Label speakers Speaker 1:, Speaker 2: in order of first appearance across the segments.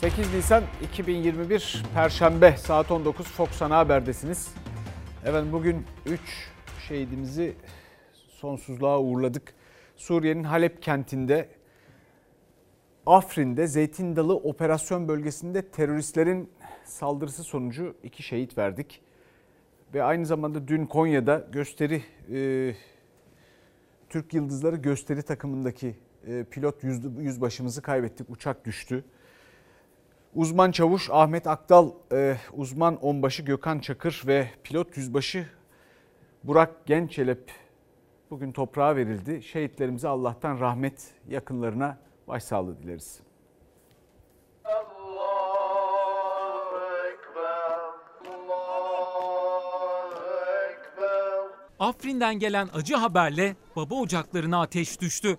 Speaker 1: 8 Nisan 2021 Perşembe saat 19 Fox Ana Haber'desiniz. Evet bugün 3 şehidimizi sonsuzluğa uğurladık. Suriye'nin Halep kentinde Afrin'de Zeytin Dalı operasyon bölgesinde teröristlerin saldırısı sonucu iki şehit verdik. Ve aynı zamanda dün Konya'da gösteri e, Türk Yıldızları gösteri takımındaki e, pilot yüz, yüzbaşımızı kaybettik. Uçak düştü. Uzman çavuş Ahmet Akdal, e, uzman onbaşı Gökhan Çakır ve pilot yüzbaşı Burak Gençelep bugün toprağa verildi. Şehitlerimize Allah'tan rahmet, yakınlarına başsağlığı dileriz.
Speaker 2: Afrin'den gelen acı haberle baba ocaklarına ateş düştü.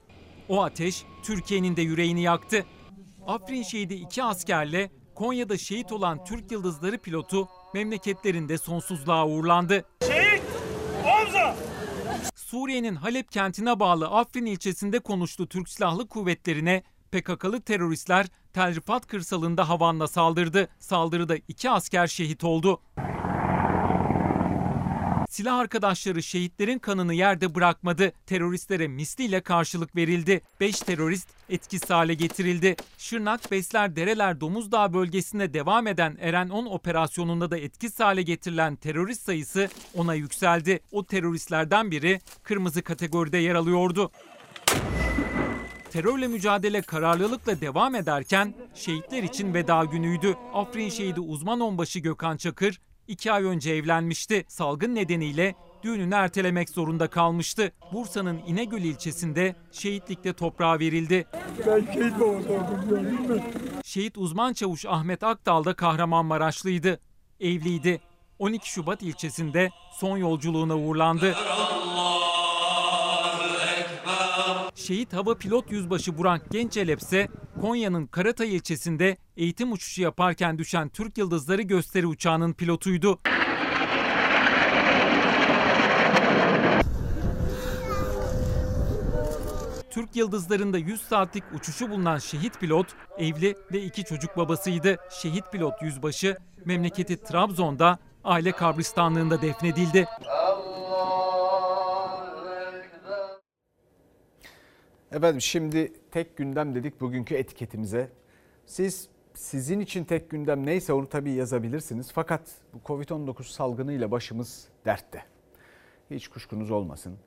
Speaker 2: O ateş Türkiye'nin de yüreğini yaktı. Afrin şehidi iki askerle Konya'da şehit olan Türk Yıldızları pilotu memleketlerinde sonsuzluğa uğurlandı. Şehit! Omza! Suriye'nin Halep kentine bağlı Afrin ilçesinde konuştu Türk Silahlı Kuvvetleri'ne PKK'lı teröristler Tel Rifat kırsalında havanla saldırdı. Saldırıda iki asker şehit oldu. Silah arkadaşları şehitlerin kanını yerde bırakmadı. Teröristlere misliyle karşılık verildi. 5 terörist etkisiz hale getirildi. Şırnak, Besler, Dereler, Domuzdağ bölgesinde devam eden Eren 10 operasyonunda da etkisiz hale getirilen terörist sayısı ona yükseldi. O teröristlerden biri kırmızı kategoride yer alıyordu. Terörle mücadele kararlılıkla devam ederken şehitler için veda günüydü. Afrin şehidi uzman onbaşı Gökhan Çakır iki ay önce evlenmişti. Salgın nedeniyle düğününü ertelemek zorunda kalmıştı. Bursa'nın İnegöl ilçesinde şehitlikte toprağa verildi. Ben şehit oldum Şehit uzman çavuş Ahmet Akdal da Kahramanmaraşlıydı. Evliydi. 12 Şubat ilçesinde son yolculuğuna uğurlandı. Şehit Hava Pilot Yüzbaşı Burak Gençelep ise Konya'nın Karatay ilçesinde eğitim uçuşu yaparken düşen Türk Yıldızları gösteri uçağının pilotuydu. Türk Yıldızları'nda 100 saatlik uçuşu bulunan şehit pilot evli ve iki çocuk babasıydı. Şehit pilot yüzbaşı memleketi Trabzon'da aile kabristanlığında defnedildi.
Speaker 1: Efendim şimdi tek gündem dedik bugünkü etiketimize. Siz sizin için tek gündem neyse onu tabii yazabilirsiniz. Fakat bu Covid-19 salgınıyla başımız dertte. Hiç kuşkunuz olmasın.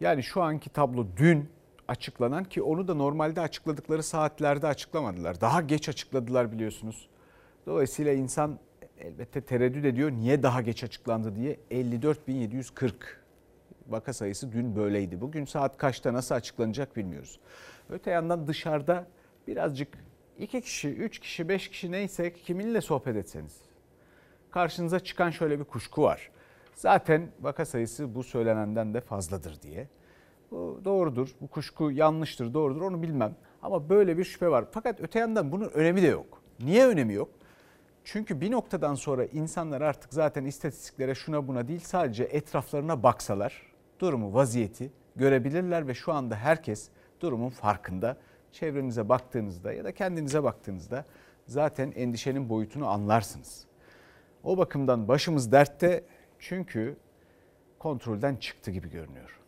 Speaker 1: Yani şu anki tablo dün açıklanan ki onu da normalde açıkladıkları saatlerde açıklamadılar. Daha geç açıkladılar biliyorsunuz. Dolayısıyla insan elbette tereddüt ediyor niye daha geç açıklandı diye 54.740 vaka sayısı dün böyleydi. Bugün saat kaçta nasıl açıklanacak bilmiyoruz. Öte yandan dışarıda birazcık iki kişi, üç kişi, beş kişi neyse kiminle sohbet etseniz. Karşınıza çıkan şöyle bir kuşku var. Zaten vaka sayısı bu söylenenden de fazladır diye. Bu doğrudur, bu kuşku yanlıştır, doğrudur onu bilmem. Ama böyle bir şüphe var. Fakat öte yandan bunun önemi de yok. Niye önemi yok? Çünkü bir noktadan sonra insanlar artık zaten istatistiklere şuna buna değil sadece etraflarına baksalar durumu, vaziyeti görebilirler ve şu anda herkes durumun farkında. Çevrenize baktığınızda ya da kendinize baktığınızda zaten endişenin boyutunu anlarsınız. O bakımdan başımız dertte çünkü kontrolden çıktı gibi görünüyor.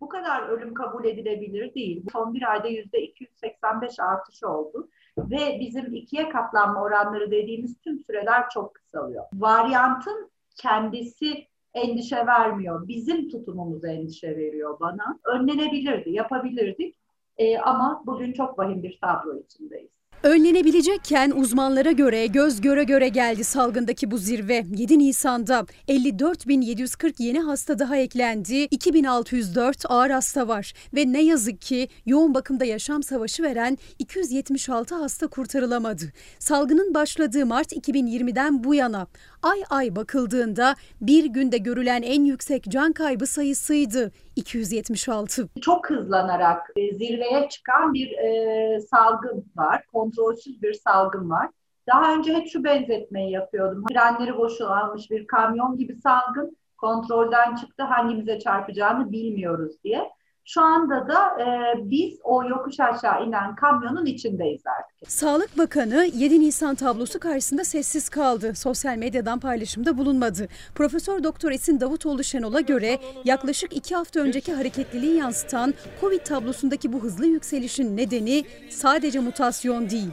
Speaker 3: Bu kadar ölüm kabul edilebilir değil. Son bir ayda yüzde 285 artış oldu ve bizim ikiye katlanma oranları dediğimiz tüm süreler çok kısalıyor. Varyantın kendisi endişe vermiyor. Bizim tutumumuz endişe veriyor bana. Önlenebilirdi, yapabilirdik. Ee, ama bugün çok vahim bir tablo içindeyiz.
Speaker 4: Önlenebilecekken uzmanlara göre göz göre göre geldi salgındaki bu zirve. 7 Nisan'da 54.740 yeni hasta daha eklendi. 2604 ağır hasta var ve ne yazık ki yoğun bakımda yaşam savaşı veren 276 hasta kurtarılamadı. Salgının başladığı Mart 2020'den bu yana ay ay bakıldığında bir günde görülen en yüksek can kaybı sayısıydı 276.
Speaker 3: Çok hızlanarak e, zirveye çıkan bir e, salgın var, kontrolsüz bir salgın var. Daha önce hep şu benzetmeyi yapıyordum. Frenleri boşalmış bir kamyon gibi salgın kontrolden çıktı hangimize çarpacağını bilmiyoruz diye. Şu anda da e, biz o yokuş aşağı inen kamyonun içindeyiz artık.
Speaker 4: Sağlık Bakanı 7 Nisan tablosu karşısında sessiz kaldı. Sosyal medyadan paylaşımda bulunmadı. Profesör Doktor Esin Davutoğlu Şenol'a göre yaklaşık 2 hafta önceki hareketliliği yansıtan Covid tablosundaki bu hızlı yükselişin nedeni sadece mutasyon değil.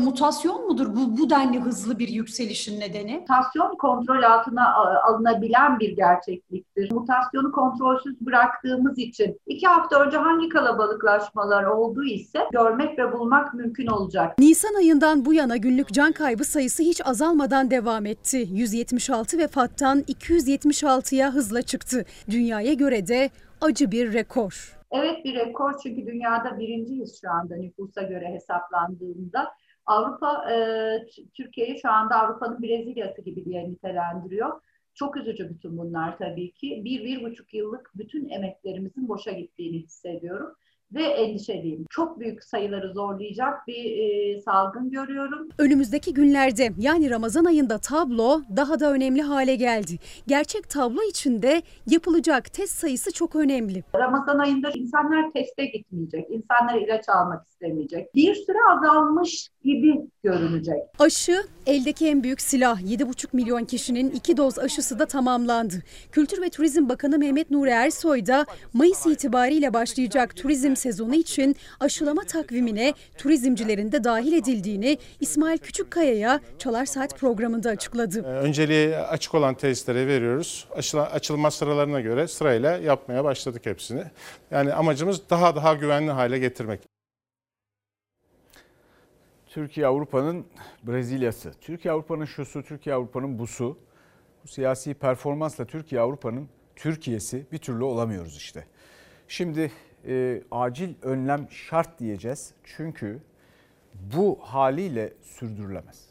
Speaker 5: Mutasyon mudur bu, bu denli hızlı bir yükselişin nedeni?
Speaker 3: Mutasyon kontrol altına alınabilen bir gerçekliktir. Mutasyonu kontrolsüz bıraktığımız için iki hafta önce hangi kalabalıklaşmalar olduğu ise görmek ve bulmak mümkün olacak.
Speaker 4: Nisan ayından bu yana günlük can kaybı sayısı hiç azalmadan devam etti. 176 vefattan 276'ya hızla çıktı. Dünyaya göre de acı bir rekor.
Speaker 3: Evet bir rekor çünkü dünyada birinciyiz şu anda nüfusa göre hesaplandığında. Avrupa e, Türkiye'yi şu anda Avrupa'nın Brezilya'sı gibi diye nitelendiriyor. Çok üzücü bütün bunlar tabii ki. Bir, bir buçuk yıllık bütün emeklerimizin boşa gittiğini hissediyorum. Ve endişeliyim. Çok büyük sayıları zorlayacak bir e, salgın görüyorum.
Speaker 4: Önümüzdeki günlerde yani Ramazan ayında tablo daha da önemli hale geldi. Gerçek tablo içinde yapılacak test sayısı çok önemli.
Speaker 3: Ramazan ayında insanlar teste gitmeyecek, insanlar ilaç almak istemeyecek. Bir süre azalmış gibi görünecek.
Speaker 4: Aşı eldeki en büyük silah. 7,5 milyon kişinin iki doz aşısı da tamamlandı. Kültür ve Turizm Bakanı Mehmet Nuri Ersoy da Mayıs itibariyle başlayacak turizm sezonu için aşılama takvimine turizmcilerin de dahil edildiğini İsmail Küçükkaya'ya Çalar Saat programında açıkladı.
Speaker 6: Ee, Önceliği açık olan testlere veriyoruz. Açılma sıralarına göre sırayla yapmaya başladık hepsini. Yani amacımız daha daha güvenli hale getirmek.
Speaker 1: Türkiye Avrupa'nın Brezilya'sı, Türkiye Avrupa'nın şusu, Türkiye Avrupa'nın busu. Bu siyasi performansla Türkiye Avrupa'nın Türkiye'si bir türlü olamıyoruz işte. Şimdi e, acil önlem şart diyeceğiz. Çünkü bu haliyle sürdürülemez.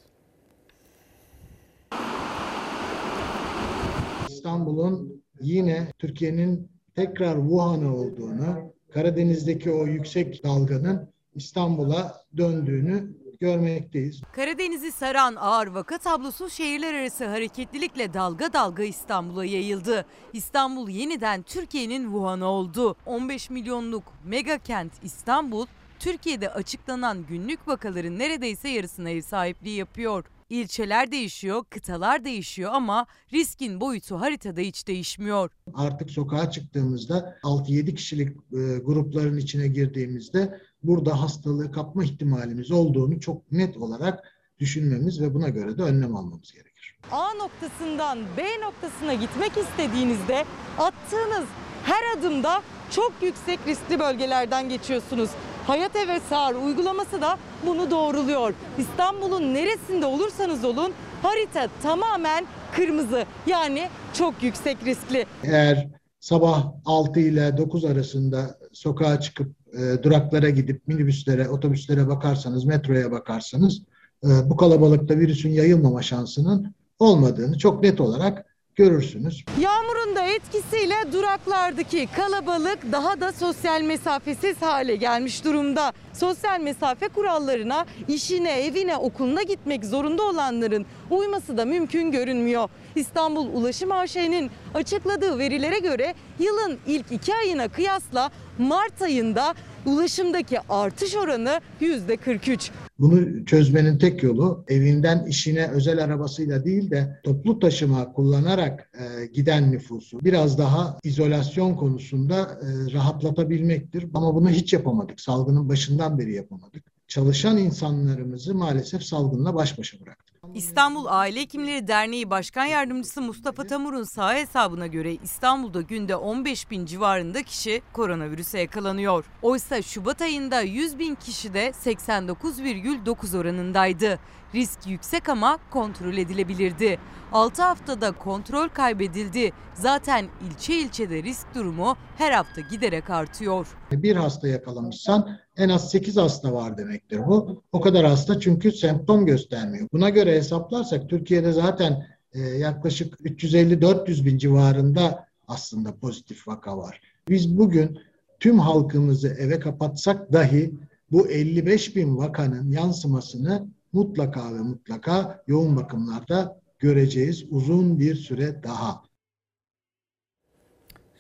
Speaker 7: İstanbul'un yine Türkiye'nin tekrar Wuhan'ı olduğunu, Karadeniz'deki o yüksek dalganın İstanbul'a döndüğünü görmekteyiz.
Speaker 8: Karadeniz'i saran ağır vaka tablosu şehirler arası hareketlilikle dalga dalga İstanbul'a yayıldı. İstanbul yeniden Türkiye'nin Wuhan'ı oldu. 15 milyonluk mega kent İstanbul, Türkiye'de açıklanan günlük vakaların neredeyse yarısına ev sahipliği yapıyor. İlçeler değişiyor, kıtalar değişiyor ama riskin boyutu haritada hiç değişmiyor.
Speaker 7: Artık sokağa çıktığımızda 6-7 kişilik e, grupların içine girdiğimizde burada hastalığı kapma ihtimalimiz olduğunu çok net olarak düşünmemiz ve buna göre de önlem almamız gerekir.
Speaker 8: A noktasından B noktasına gitmek istediğinizde attığınız her adımda çok yüksek riskli bölgelerden geçiyorsunuz. Hayat Eve Sağır uygulaması da bunu doğruluyor. İstanbul'un neresinde olursanız olun harita tamamen kırmızı yani çok yüksek riskli.
Speaker 7: Eğer sabah 6 ile 9 arasında sokağa çıkıp e, duraklara gidip minibüslere, otobüslere bakarsanız, metroya bakarsanız e, bu kalabalıkta virüsün yayılmama şansının olmadığını çok net olarak görürsünüz.
Speaker 8: Yağmurun da etkisiyle duraklardaki kalabalık daha da sosyal mesafesiz hale gelmiş durumda. Sosyal mesafe kurallarına işine, evine, okuluna gitmek zorunda olanların uyması da mümkün görünmüyor. İstanbul Ulaşım AŞ'nin açıkladığı verilere göre yılın ilk iki ayına kıyasla Mart ayında ulaşımdaki artış oranı %43.
Speaker 7: Bunu çözmenin tek yolu evinden işine özel arabasıyla değil de toplu taşıma kullanarak e, giden nüfusu biraz daha izolasyon konusunda e, rahatlatabilmektir. Ama bunu hiç yapamadık. Salgının başından beri yapamadık. Çalışan insanlarımızı maalesef salgınla baş başa bıraktık.
Speaker 8: İstanbul Aile Hekimleri Derneği Başkan Yardımcısı Mustafa Tamur'un sağ hesabına göre İstanbul'da günde 15 bin civarında kişi koronavirüse yakalanıyor. Oysa Şubat ayında 100 bin kişi de 89,9 oranındaydı. Risk yüksek ama kontrol edilebilirdi. 6 haftada kontrol kaybedildi. Zaten ilçe ilçede risk durumu her hafta giderek artıyor.
Speaker 7: Bir hasta yakalamışsan en az 8 hasta var demektir bu. O kadar hasta çünkü semptom göstermiyor. Buna göre hesaplarsak Türkiye'de zaten e, yaklaşık 350-400 bin civarında aslında pozitif vaka var. Biz bugün tüm halkımızı eve kapatsak dahi bu 55 bin vakanın yansımasını mutlaka ve mutlaka yoğun bakımlarda göreceğiz uzun bir süre daha.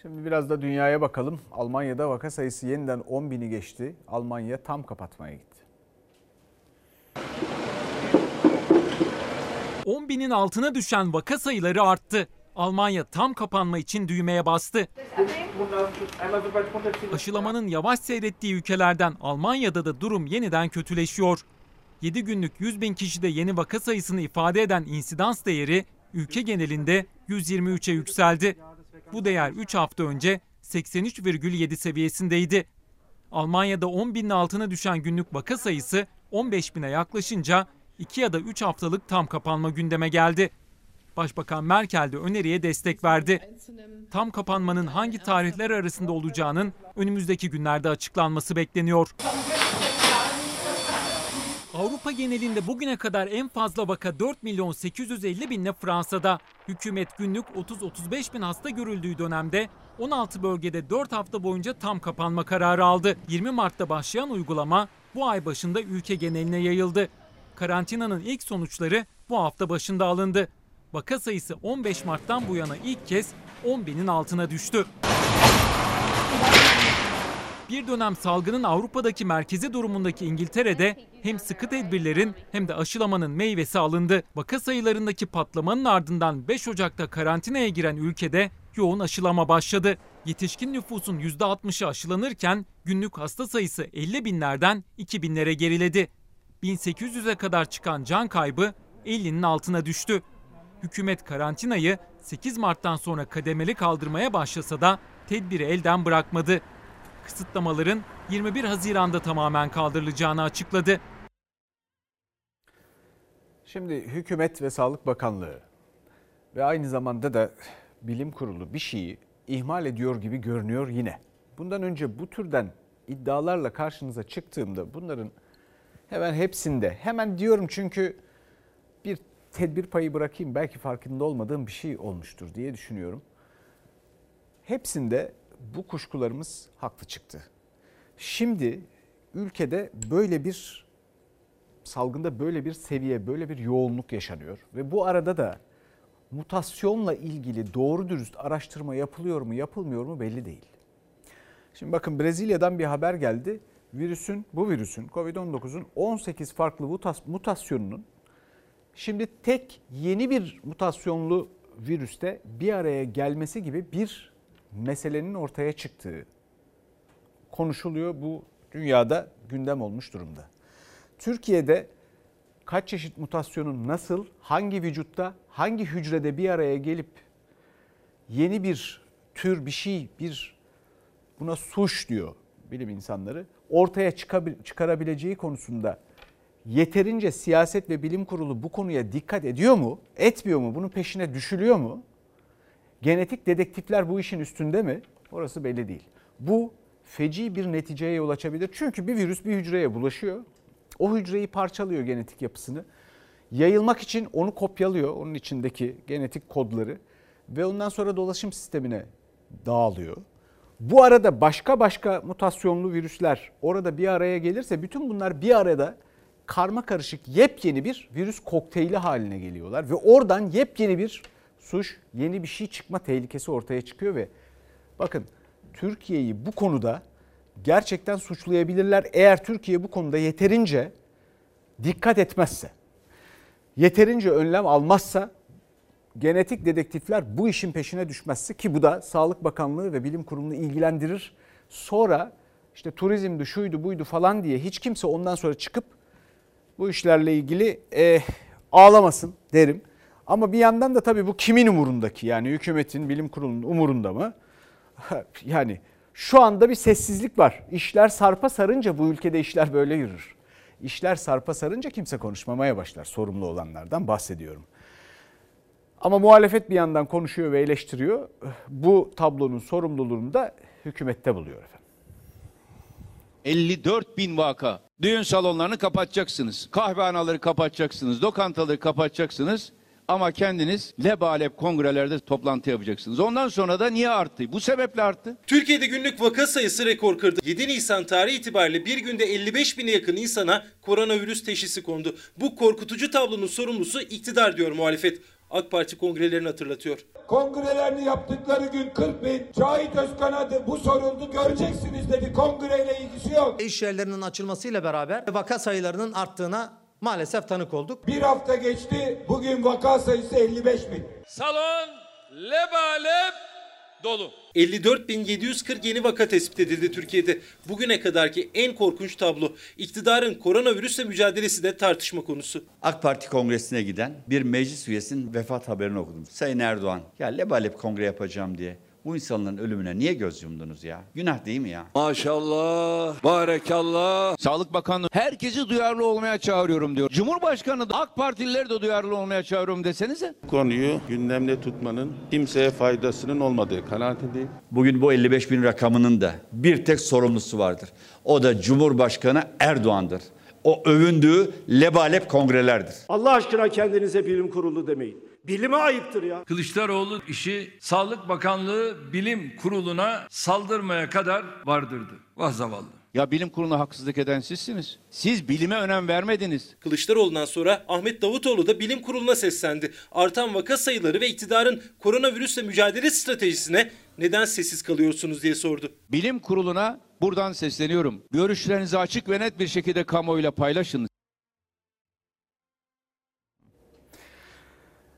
Speaker 1: Şimdi biraz da dünyaya bakalım. Almanya'da vaka sayısı yeniden 10 bini geçti. Almanya tam kapatmaya gitti.
Speaker 2: 10 binin altına düşen vaka sayıları arttı. Almanya tam kapanma için düğmeye bastı. Aşılamanın yavaş seyrettiği ülkelerden Almanya'da da durum yeniden kötüleşiyor. 7 günlük 100 bin kişide yeni vaka sayısını ifade eden insidans değeri ülke genelinde 123'e yükseldi. Bu değer 3 hafta önce 83,7 seviyesindeydi. Almanya'da 10 binin altına düşen günlük vaka sayısı 15 bine yaklaşınca 2 ya da 3 haftalık tam kapanma gündeme geldi. Başbakan Merkel de öneriye destek verdi. Tam kapanmanın hangi tarihler arasında olacağının önümüzdeki günlerde açıklanması bekleniyor. Avrupa genelinde bugüne kadar en fazla vaka 4 milyon 850 binle Fransa'da. Hükümet günlük 30-35 bin hasta görüldüğü dönemde 16 bölgede 4 hafta boyunca tam kapanma kararı aldı. 20 Mart'ta başlayan uygulama bu ay başında ülke geneline yayıldı. Karantinanın ilk sonuçları bu hafta başında alındı. Vaka sayısı 15 Mart'tan bu yana ilk kez 10 binin altına düştü. Bir dönem salgının Avrupa'daki merkezi durumundaki İngiltere'de hem sıkı tedbirlerin hem de aşılamanın meyvesi alındı. Vaka sayılarındaki patlamanın ardından 5 Ocak'ta karantinaya giren ülkede yoğun aşılama başladı. Yetişkin nüfusun %60'ı aşılanırken günlük hasta sayısı 50 binlerden 2 binlere geriledi. 1800'e kadar çıkan can kaybı 50'nin altına düştü. Hükümet karantinayı 8 Mart'tan sonra kademeli kaldırmaya başlasa da tedbiri elden bırakmadı. Kısıtlamaların 21 Haziran'da tamamen kaldırılacağını açıkladı.
Speaker 1: Şimdi hükümet ve Sağlık Bakanlığı ve aynı zamanda da bilim kurulu bir şeyi ihmal ediyor gibi görünüyor yine. Bundan önce bu türden iddialarla karşınıza çıktığımda bunların hemen hepsinde hemen diyorum çünkü bir tedbir payı bırakayım belki farkında olmadığım bir şey olmuştur diye düşünüyorum. Hepsinde bu kuşkularımız haklı çıktı. Şimdi ülkede böyle bir salgında böyle bir seviye, böyle bir yoğunluk yaşanıyor ve bu arada da mutasyonla ilgili doğru dürüst araştırma yapılıyor mu, yapılmıyor mu belli değil. Şimdi bakın Brezilya'dan bir haber geldi. Virüsün, bu virüsün COVID-19'un 18 farklı mutasyonunun şimdi tek yeni bir mutasyonlu virüste bir araya gelmesi gibi bir meselenin ortaya çıktığı konuşuluyor. Bu dünyada gündem olmuş durumda. Türkiye'de kaç çeşit mutasyonun nasıl, hangi vücutta, hangi hücrede bir araya gelip yeni bir tür bir şey, bir buna suç diyor bilim insanları, ortaya çıkarabileceği konusunda yeterince siyaset ve bilim kurulu bu konuya dikkat ediyor mu, etmiyor mu, bunun peşine düşülüyor mu? Genetik dedektifler bu işin üstünde mi? Orası belli değil. Bu feci bir neticeye yol açabilir. Çünkü bir virüs bir hücreye bulaşıyor. O hücreyi parçalıyor genetik yapısını. Yayılmak için onu kopyalıyor, onun içindeki genetik kodları ve ondan sonra dolaşım sistemine dağılıyor. Bu arada başka başka mutasyonlu virüsler orada bir araya gelirse bütün bunlar bir arada karma karışık yepyeni bir virüs kokteyli haline geliyorlar ve oradan yepyeni bir suç, yeni bir şey çıkma tehlikesi ortaya çıkıyor ve bakın Türkiye'yi bu konuda gerçekten suçlayabilirler eğer Türkiye bu konuda yeterince dikkat etmezse. Yeterince önlem almazsa genetik dedektifler bu işin peşine düşmezse ki bu da Sağlık Bakanlığı ve Bilim Kurulu'nu ilgilendirir. Sonra işte turizmdi şuydu buydu falan diye hiç kimse ondan sonra çıkıp bu işlerle ilgili e, ağlamasın derim. Ama bir yandan da tabii bu kimin umurundaki yani hükümetin, bilim kurulunun umurunda mı? Yani şu anda bir sessizlik var. İşler sarpa sarınca bu ülkede işler böyle yürür. İşler sarpa sarınca kimse konuşmamaya başlar. Sorumlu olanlardan bahsediyorum. Ama muhalefet bir yandan konuşuyor ve eleştiriyor. Bu tablonun sorumluluğunu da hükümette buluyor efendim.
Speaker 9: 54 bin vaka. Düğün salonlarını kapatacaksınız. Kahvehaneleri kapatacaksınız. Lokantaları kapatacaksınız. Ama kendiniz lebalep kongrelerde toplantı yapacaksınız. Ondan sonra da niye arttı? Bu sebeple arttı.
Speaker 10: Türkiye'de günlük vaka sayısı rekor kırdı. 7 Nisan tarihi itibariyle bir günde 55 bine yakın insana koronavirüs teşhisi kondu. Bu korkutucu tablonun sorumlusu iktidar diyor muhalefet. AK Parti kongrelerini hatırlatıyor.
Speaker 11: Kongrelerini yaptıkları gün 40 bin Cahit Özkan'a bu soruldu göreceksiniz dedi. Kongreyle ilgisi yok.
Speaker 12: İş yerlerinin açılmasıyla beraber vaka sayılarının arttığına maalesef tanık olduk.
Speaker 11: Bir hafta geçti bugün vaka sayısı 55 bin.
Speaker 13: Salon lebalep dolu.
Speaker 10: 54.740 yeni vaka tespit edildi Türkiye'de. Bugüne kadarki en korkunç tablo. İktidarın koronavirüsle mücadelesi de tartışma konusu.
Speaker 14: AK Parti kongresine giden bir meclis üyesinin vefat haberini okudum. Sayın Erdoğan, ya lebalep kongre yapacağım diye bu insanların ölümüne niye göz yumdunuz ya? Günah değil mi ya?
Speaker 9: Maşallah, barekallah. Sağlık Bakanlığı herkesi duyarlı olmaya çağırıyorum diyor. Cumhurbaşkanı da AK Partilileri de duyarlı olmaya çağırıyorum desenize.
Speaker 6: Konuyu gündemde tutmanın kimseye faydasının olmadığı kanaatindeyim.
Speaker 14: Bugün bu 55 bin rakamının da bir tek sorumlusu vardır. O da Cumhurbaşkanı Erdoğan'dır. O övündüğü lebalep kongrelerdir.
Speaker 15: Allah aşkına kendinize bilim kurulu demeyin. Bilime ayıptır ya.
Speaker 13: Kılıçdaroğlu işi Sağlık Bakanlığı Bilim Kurulu'na saldırmaya kadar vardırdı. Vah zavallı.
Speaker 9: Ya bilim kuruluna haksızlık eden sizsiniz. Siz bilime önem vermediniz.
Speaker 10: Kılıçdaroğlu'ndan sonra Ahmet Davutoğlu da bilim kuruluna seslendi. Artan vaka sayıları ve iktidarın koronavirüsle mücadele stratejisine neden sessiz kalıyorsunuz diye sordu.
Speaker 9: Bilim kuruluna buradan sesleniyorum. Görüşlerinizi açık ve net bir şekilde kamuoyuyla paylaşın.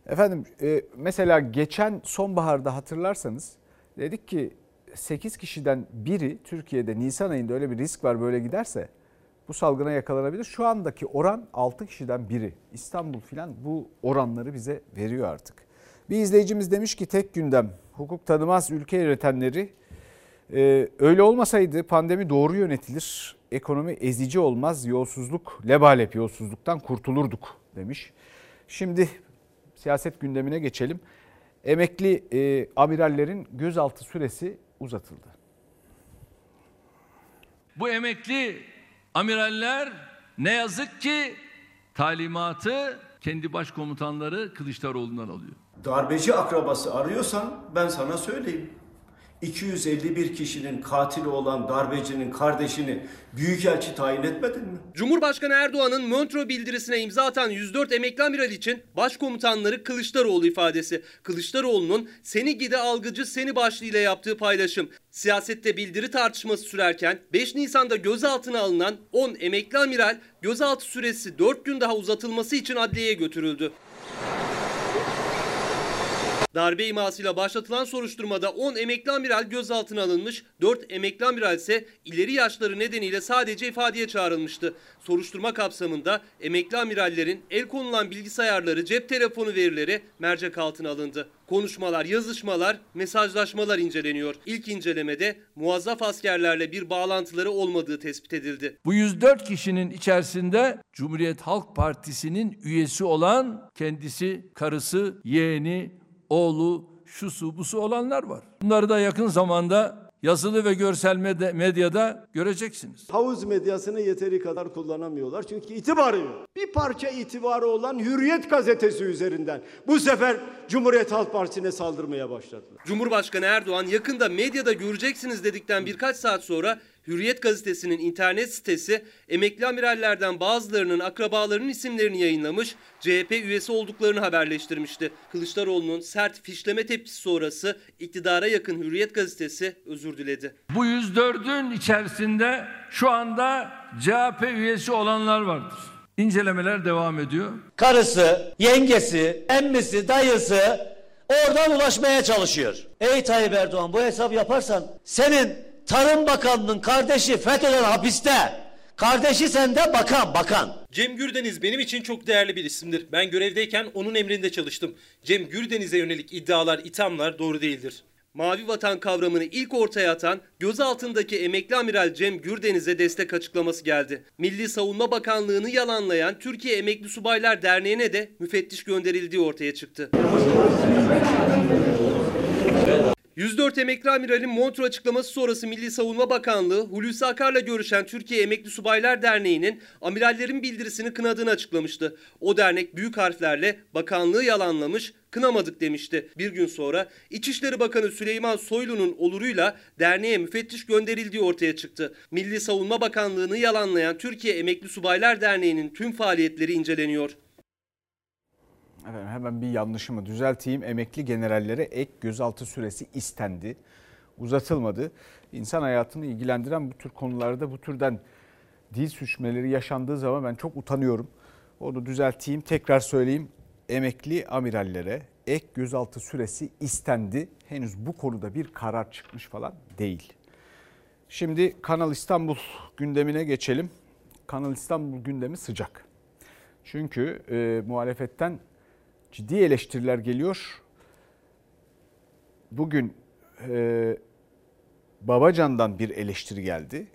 Speaker 1: Efendim e, mesela geçen sonbaharda hatırlarsanız dedik ki 8 kişiden biri Türkiye'de Nisan ayında öyle bir risk var böyle giderse bu salgına yakalanabilir. Şu andaki oran 6 kişiden biri. İstanbul filan bu oranları bize veriyor artık. Bir izleyicimiz demiş ki tek gündem hukuk tanımaz ülke yönetenleri e, öyle olmasaydı pandemi doğru yönetilir, ekonomi ezici olmaz, yolsuzluk, lebalep yolsuzluktan kurtulurduk demiş. Şimdi siyaset gündemine geçelim. Emekli e, amirallerin gözaltı süresi uzatıldı.
Speaker 13: Bu emekli amiraller ne yazık ki talimatı kendi başkomutanları Kılıçdaroğlu'ndan alıyor.
Speaker 16: Darbeci akrabası arıyorsan ben sana söyleyeyim. 251 kişinin katili olan darbecinin kardeşini büyükelçi tayin etmedin mi?
Speaker 17: Cumhurbaşkanı Erdoğan'ın Montreux bildirisine imza atan 104 emekli amiral için başkomutanları Kılıçdaroğlu ifadesi. Kılıçdaroğlu'nun seni gide algıcı seni başlığıyla yaptığı paylaşım. Siyasette bildiri tartışması sürerken 5 Nisan'da gözaltına alınan 10 emekli amiral gözaltı süresi 4 gün daha uzatılması için adliyeye götürüldü. Darbe imasıyla başlatılan soruşturmada 10 emekli amiral gözaltına alınmış, 4 emekli amiral ise ileri yaşları nedeniyle sadece ifadeye çağrılmıştı. Soruşturma kapsamında emekli amirallerin el konulan bilgisayarları, cep telefonu verileri mercek altına alındı. Konuşmalar, yazışmalar, mesajlaşmalar inceleniyor. İlk incelemede muazzaf askerlerle bir bağlantıları olmadığı tespit edildi.
Speaker 13: Bu 104 kişinin içerisinde Cumhuriyet Halk Partisi'nin üyesi olan kendisi, karısı, yeğeni, oğlu, şusu busu olanlar var. Bunları da yakın zamanda yazılı ve görsel medyada göreceksiniz.
Speaker 15: Havuz medyasını yeteri kadar kullanamıyorlar çünkü itibarı yok. Bir parça itibarı olan Hürriyet gazetesi üzerinden bu sefer Cumhuriyet Halk Partisi'ne saldırmaya başladılar.
Speaker 17: Cumhurbaşkanı Erdoğan yakında medyada göreceksiniz dedikten birkaç saat sonra Hürriyet gazetesinin internet sitesi emekli amirallerden bazılarının akrabalarının isimlerini yayınlamış, CHP üyesi olduklarını haberleştirmişti. Kılıçdaroğlu'nun sert fişleme tepkisi sonrası iktidara yakın Hürriyet gazetesi özür diledi.
Speaker 13: Bu 104'ün içerisinde şu anda CHP üyesi olanlar vardır. İncelemeler devam ediyor.
Speaker 18: Karısı, yengesi, emmisi, dayısı oradan ulaşmaya çalışıyor. Ey Tayyip Erdoğan bu hesap yaparsan senin Tarım Bakanı'nın kardeşi FETÖ'den hapiste. Kardeşi sende bakan bakan.
Speaker 10: Cem Gürdeniz benim için çok değerli bir isimdir. Ben görevdeyken onun emrinde çalıştım. Cem Gürdeniz'e yönelik iddialar, ithamlar doğru değildir.
Speaker 17: Mavi vatan kavramını ilk ortaya atan gözaltındaki emekli amiral Cem Gürdeniz'e destek açıklaması geldi. Milli Savunma Bakanlığı'nı yalanlayan Türkiye Emekli Subaylar Derneği'ne de müfettiş gönderildiği ortaya çıktı. 104 emekli amiralin Montreux açıklaması sonrası Milli Savunma Bakanlığı Hulusi Akar'la görüşen Türkiye Emekli Subaylar Derneği'nin amirallerin bildirisini kınadığını açıklamıştı. O dernek büyük harflerle bakanlığı yalanlamış, kınamadık demişti. Bir gün sonra İçişleri Bakanı Süleyman Soylu'nun oluruyla derneğe müfettiş gönderildiği ortaya çıktı. Milli Savunma Bakanlığı'nı yalanlayan Türkiye Emekli Subaylar Derneği'nin tüm faaliyetleri inceleniyor.
Speaker 1: Efendim hemen bir yanlışımı düzelteyim. Emekli generallere ek gözaltı süresi istendi. Uzatılmadı. İnsan hayatını ilgilendiren bu tür konularda bu türden dil suçmeleri yaşandığı zaman ben çok utanıyorum. Onu düzelteyim. Tekrar söyleyeyim. Emekli amirallere ek gözaltı süresi istendi. Henüz bu konuda bir karar çıkmış falan değil. Şimdi Kanal İstanbul gündemine geçelim. Kanal İstanbul gündemi sıcak. Çünkü e, muhalefetten ciddi eleştiriler geliyor. Bugün e, Babacan'dan bir eleştiri geldi.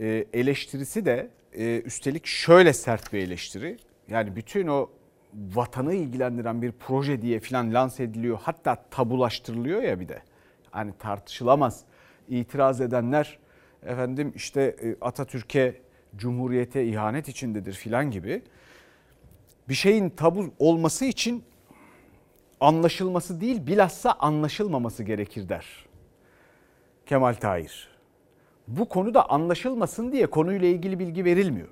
Speaker 1: E, eleştirisi de e, üstelik şöyle sert bir eleştiri. Yani bütün o vatanı ilgilendiren bir proje diye filan lanse ediliyor. Hatta tabulaştırılıyor ya bir de. Hani tartışılamaz. İtiraz edenler efendim işte e, Atatürk'e, Cumhuriyete ihanet içindedir filan gibi. Bir şeyin tabu olması için anlaşılması değil bilhassa anlaşılmaması gerekir der. Kemal Tahir. Bu konuda anlaşılmasın diye konuyla ilgili bilgi verilmiyor.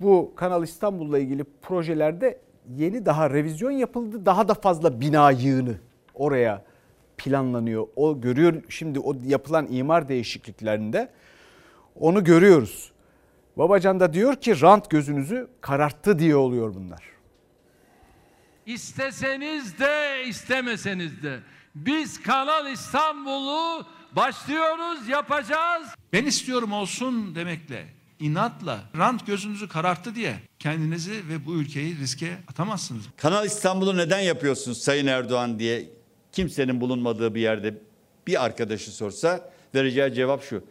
Speaker 1: Bu Kanal İstanbul'la ilgili projelerde yeni daha revizyon yapıldı. Daha da fazla bina yığını oraya planlanıyor. O görüyor şimdi o yapılan imar değişikliklerinde onu görüyoruz. Babacan da diyor ki rant gözünüzü kararttı diye oluyor bunlar.
Speaker 13: İsteseniz de istemeseniz de biz Kanal İstanbul'u başlıyoruz, yapacağız.
Speaker 19: Ben istiyorum olsun demekle, inatla, rant gözünüzü kararttı diye kendinizi ve bu ülkeyi riske atamazsınız.
Speaker 14: Kanal İstanbul'u neden yapıyorsunuz Sayın Erdoğan diye kimsenin bulunmadığı bir yerde bir arkadaşı sorsa vereceği cevap şu.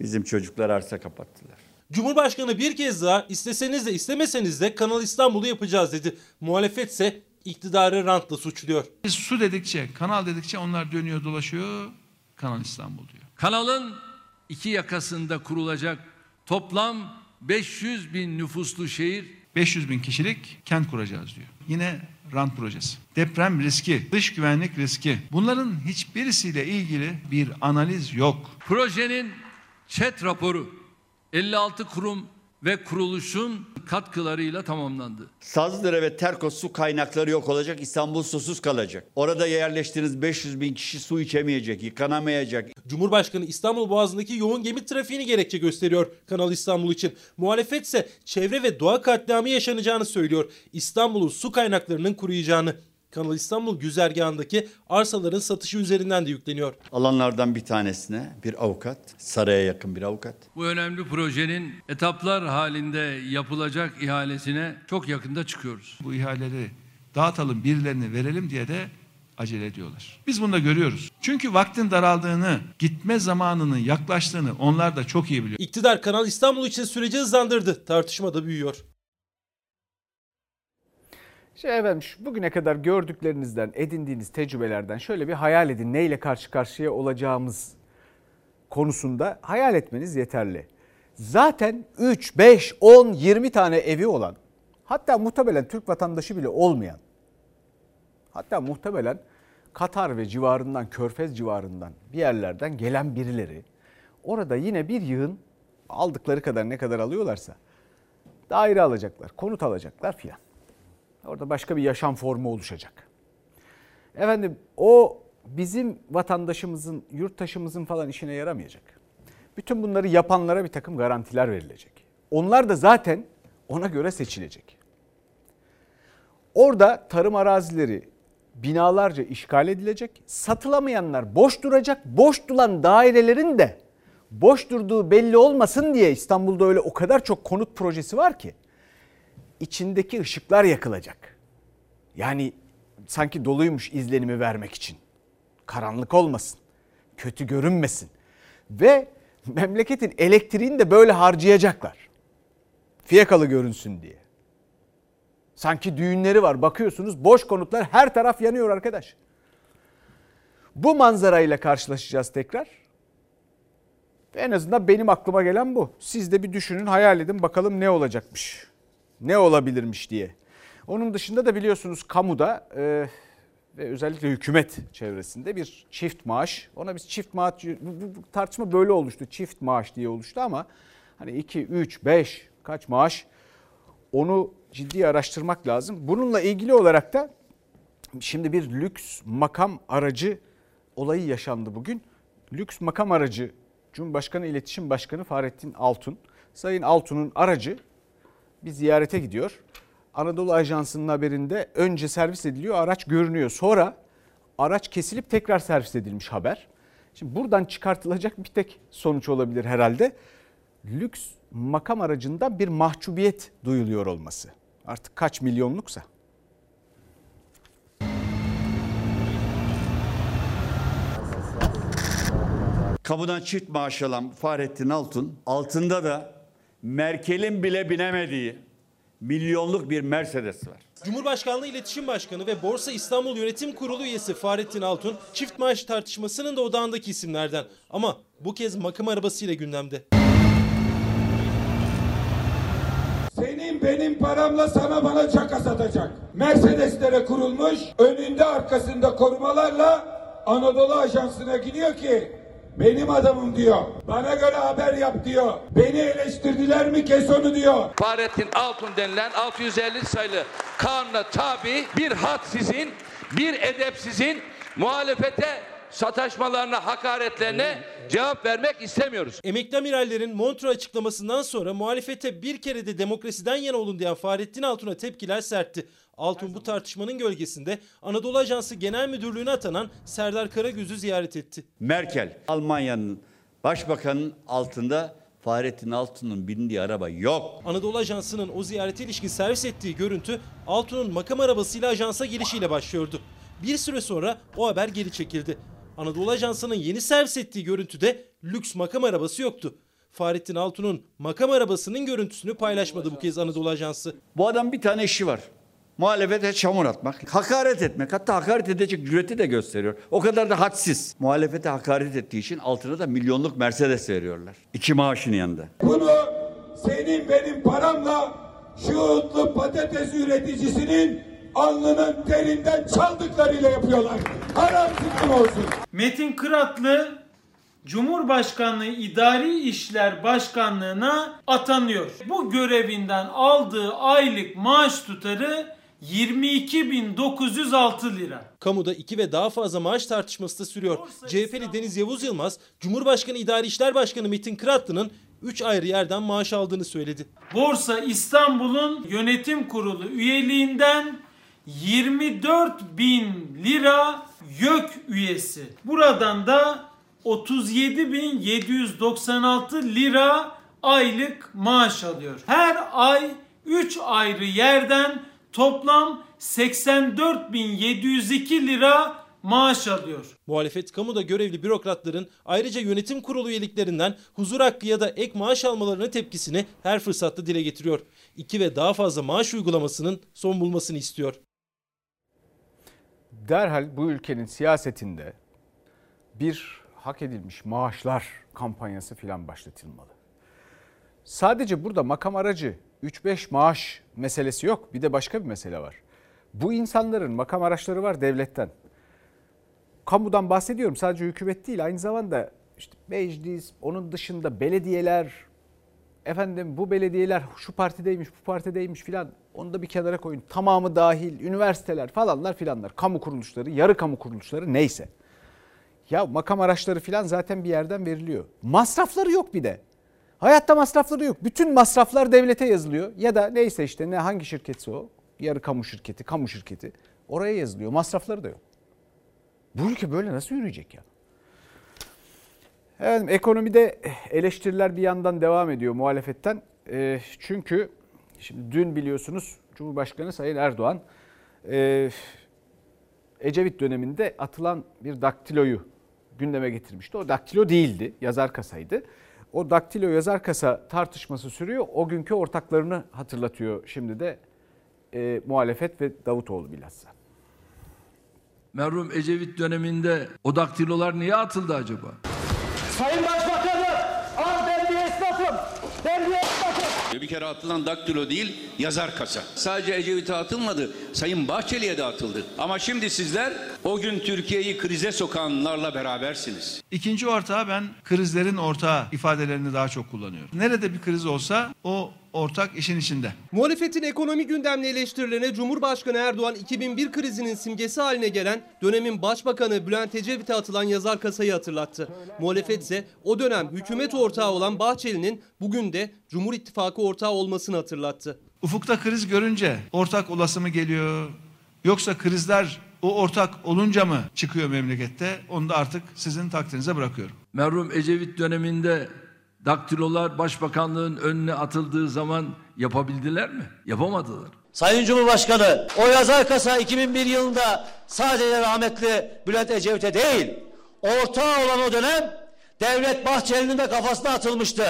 Speaker 14: Bizim çocuklar arsa kapattılar.
Speaker 10: Cumhurbaşkanı bir kez daha isteseniz de istemeseniz de Kanal İstanbul'u yapacağız dedi. Muhalefetse iktidarı rantla suçluyor.
Speaker 19: Biz su dedikçe, kanal dedikçe onlar dönüyor dolaşıyor, Kanal İstanbul diyor.
Speaker 13: Kanalın iki yakasında kurulacak toplam 500 bin nüfuslu şehir
Speaker 19: 500 bin kişilik kent kuracağız diyor. Yine rant projesi. Deprem riski, dış güvenlik riski. Bunların hiçbirisiyle ilgili bir analiz yok.
Speaker 13: Projenin ÇED raporu 56 kurum ve kuruluşun katkılarıyla tamamlandı.
Speaker 14: Sazlıdere ve Terkos su kaynakları yok olacak, İstanbul susuz kalacak. Orada yerleştiğiniz 500 bin kişi su içemeyecek, yıkanamayacak.
Speaker 10: Cumhurbaşkanı İstanbul Boğazı'ndaki yoğun gemi trafiğini gerekçe gösteriyor Kanal İstanbul için. Muhalefet ise çevre ve doğa katliamı yaşanacağını söylüyor. İstanbul'un su kaynaklarının kuruyacağını. Kanal İstanbul güzergahındaki arsaların satışı üzerinden de yükleniyor.
Speaker 14: Alanlardan bir tanesine bir avukat, saraya yakın bir avukat.
Speaker 13: Bu önemli projenin etaplar halinde yapılacak ihalesine çok yakında çıkıyoruz.
Speaker 19: Bu ihaleleri dağıtalım, birilerine verelim diye de acele ediyorlar. Biz bunu da görüyoruz. Çünkü vaktin daraldığını, gitme zamanının yaklaştığını onlar da çok iyi biliyor.
Speaker 10: İktidar Kanal İstanbul için süreci hızlandırdı. Tartışma da büyüyor.
Speaker 1: Şey efendim bugüne kadar gördüklerinizden, edindiğiniz tecrübelerden şöyle bir hayal edin. Neyle karşı karşıya olacağımız konusunda hayal etmeniz yeterli. Zaten 3, 5, 10, 20 tane evi olan, hatta muhtemelen Türk vatandaşı bile olmayan, hatta muhtemelen Katar ve civarından, Körfez civarından bir yerlerden gelen birileri orada yine bir yığın aldıkları kadar ne kadar alıyorlarsa daire alacaklar, konut alacaklar filan. Orada başka bir yaşam formu oluşacak. Efendim o bizim vatandaşımızın, yurttaşımızın falan işine yaramayacak. Bütün bunları yapanlara bir takım garantiler verilecek. Onlar da zaten ona göre seçilecek. Orada tarım arazileri binalarca işgal edilecek. Satılamayanlar boş duracak. Boş duran dairelerin de boş durduğu belli olmasın diye İstanbul'da öyle o kadar çok konut projesi var ki içindeki ışıklar yakılacak. Yani sanki doluymuş izlenimi vermek için. Karanlık olmasın. Kötü görünmesin. Ve memleketin elektriğini de böyle harcayacaklar. Fiyakalı görünsün diye. Sanki düğünleri var. Bakıyorsunuz boş konutlar her taraf yanıyor arkadaş. Bu manzarayla karşılaşacağız tekrar. En azından benim aklıma gelen bu. Siz de bir düşünün, hayal edin bakalım ne olacakmış ne olabilirmiş diye. Onun dışında da biliyorsunuz kamuda e, ve özellikle hükümet çevresinde bir çift maaş. Ona biz çift maaş, bu, bu tartışma böyle oluştu. Çift maaş diye oluştu ama hani 2, 3, 5 kaç maaş onu ciddi araştırmak lazım. Bununla ilgili olarak da şimdi bir lüks makam aracı olayı yaşandı bugün. Lüks makam aracı Cumhurbaşkanı İletişim Başkanı Fahrettin Altun. Sayın Altun'un aracı bir ziyarete gidiyor. Anadolu Ajansı'nın haberinde önce servis ediliyor, araç görünüyor. Sonra araç kesilip tekrar servis edilmiş haber. Şimdi buradan çıkartılacak bir tek sonuç olabilir herhalde. Lüks makam aracından bir mahcubiyet duyuluyor olması. Artık kaç milyonluksa.
Speaker 14: Kamudan çift maaş alan Fahrettin Altun altında da Merkel'in bile binemediği milyonluk bir Mercedes var.
Speaker 10: Cumhurbaşkanlığı İletişim Başkanı ve Borsa İstanbul Yönetim Kurulu üyesi Fahrettin Altun çift maaş tartışmasının da odağındaki isimlerden. Ama bu kez makam arabasıyla gündemde.
Speaker 11: Senin benim paramla sana bana çaka satacak. Mercedeslere kurulmuş, önünde arkasında korumalarla Anadolu Ajansı'na gidiyor ki benim adamım diyor. Bana göre haber yap diyor. Beni eleştirdiler mi kes onu diyor.
Speaker 20: Fahrettin Altun denilen 650 sayılı kanuna tabi bir hadsizin, bir edepsizin muhalefete sataşmalarına, hakaretlerine cevap vermek istemiyoruz.
Speaker 10: Emekli amirallerin Montreux açıklamasından sonra muhalefete bir kere de demokrasiden yana olun diyen Fahrettin Altun'a tepkiler sertti. Altun bu tartışmanın gölgesinde Anadolu Ajansı Genel Müdürlüğü'ne atanan Serdar Karagöz'ü ziyaret etti.
Speaker 14: Merkel, Almanya'nın başbakanın altında Fahrettin Altun'un bindiği araba yok.
Speaker 10: Anadolu Ajansı'nın o ziyarete ilişkin servis ettiği görüntü Altun'un makam arabasıyla ajansa gelişiyle başlıyordu. Bir süre sonra o haber geri çekildi. Anadolu Ajansı'nın yeni servis ettiği görüntüde lüks makam arabası yoktu. Fahrettin Altun'un makam arabasının görüntüsünü paylaşmadı bu kez Anadolu Ajansı.
Speaker 14: Bu adam bir tane işi var. Muhalefete çamur atmak, hakaret etmek, hatta hakaret edecek cüreti de gösteriyor. O kadar da hadsiz. Muhalefete hakaret ettiği için altına da milyonluk Mercedes veriyorlar. İki maaşın yanında.
Speaker 11: Bunu senin benim paramla şuutlu patates üreticisinin alnının terinden çaldıklarıyla yapıyorlar. Haram zıkkım olsun.
Speaker 21: Metin Kıratlı Cumhurbaşkanlığı İdari İşler Başkanlığına atanıyor. Bu görevinden aldığı aylık maaş tutarı 22.906 lira.
Speaker 10: Kamuda iki ve daha fazla maaş tartışması da sürüyor. CHP'li Deniz Yavuz Yılmaz, Cumhurbaşkanı İdari İşler Başkanı Metin Kıratlı'nın 3 ayrı yerden maaş aldığını söyledi.
Speaker 21: Borsa İstanbul'un yönetim kurulu üyeliğinden 24 bin lira YÖK üyesi. Buradan da 37.796 lira aylık maaş alıyor. Her ay 3 ayrı yerden toplam 84.702 lira maaş alıyor.
Speaker 10: Muhalefet kamuda görevli bürokratların ayrıca yönetim kurulu üyeliklerinden huzur hakkı ya da ek maaş almalarına tepkisini her fırsatta dile getiriyor. İki ve daha fazla maaş uygulamasının son bulmasını istiyor.
Speaker 1: Derhal bu ülkenin siyasetinde bir hak edilmiş maaşlar kampanyası filan başlatılmalı. Sadece burada makam aracı 3-5 maaş meselesi yok. Bir de başka bir mesele var. Bu insanların makam araçları var devletten. Kamudan bahsediyorum sadece hükümet değil aynı zamanda işte meclis, onun dışında belediyeler, efendim bu belediyeler şu partideymiş, bu partideymiş filan onu da bir kenara koyun. Tamamı dahil, üniversiteler falanlar filanlar, kamu kuruluşları, yarı kamu kuruluşları neyse. Ya makam araçları filan zaten bir yerden veriliyor. Masrafları yok bir de. Hayatta masrafları yok. Bütün masraflar devlete yazılıyor. Ya da neyse işte ne hangi şirketse o. Yarı kamu şirketi, kamu şirketi. Oraya yazılıyor. Masrafları da yok. Bu ülke böyle nasıl yürüyecek ya? Evet, ekonomide eleştiriler bir yandan devam ediyor muhalefetten. E, çünkü şimdi dün biliyorsunuz Cumhurbaşkanı Sayın Erdoğan e, Ecevit döneminde atılan bir daktiloyu gündeme getirmişti. O daktilo değildi, yazar kasaydı. O daktilo yazar kasa tartışması sürüyor. O günkü ortaklarını hatırlatıyor şimdi de e, muhalefet ve Davutoğlu bilhassa.
Speaker 13: Merhum Ecevit döneminde o daktilolar niye atıldı acaba?
Speaker 18: Sayın Başbakanım, al ben bir esnafım. Ben bir esnafım.
Speaker 9: Bir kere atılan daktilo değil, yazar kasa. Sadece Ecevit'e atılmadı, Sayın Bahçeli'ye de atıldı. Ama şimdi sizler O gün Türkiye'yi krize sokanlarla berabersiniz.
Speaker 19: İkinci ortağı ben krizlerin ortağı ifadelerini daha çok kullanıyorum. Nerede bir kriz olsa o ortak işin içinde.
Speaker 17: Muhalefetin ekonomi gündemli eleştirilerine Cumhurbaşkanı Erdoğan 2001 krizinin simgesi haline gelen dönemin Başbakanı Bülent Ecevit'e atılan yazar kasayı hatırlattı. Muhalefet ise o dönem hükümet ortağı olan Bahçeli'nin bugün de Cumhur İttifakı ortağı olmasını hatırlattı.
Speaker 19: Ufukta kriz görünce ortak olası mı geliyor? Yoksa krizler o ortak olunca mı çıkıyor memlekette? Onu da artık sizin takdirinize bırakıyorum.
Speaker 13: Merhum Ecevit döneminde daktilolar başbakanlığın önüne atıldığı zaman yapabildiler mi? Yapamadılar.
Speaker 18: Sayın Cumhurbaşkanı o yazar kasa 2001 yılında sadece rahmetli Bülent Ecevit'e değil ortağı olan o dönem Devlet Bahçeli'nin de kafasına atılmıştı.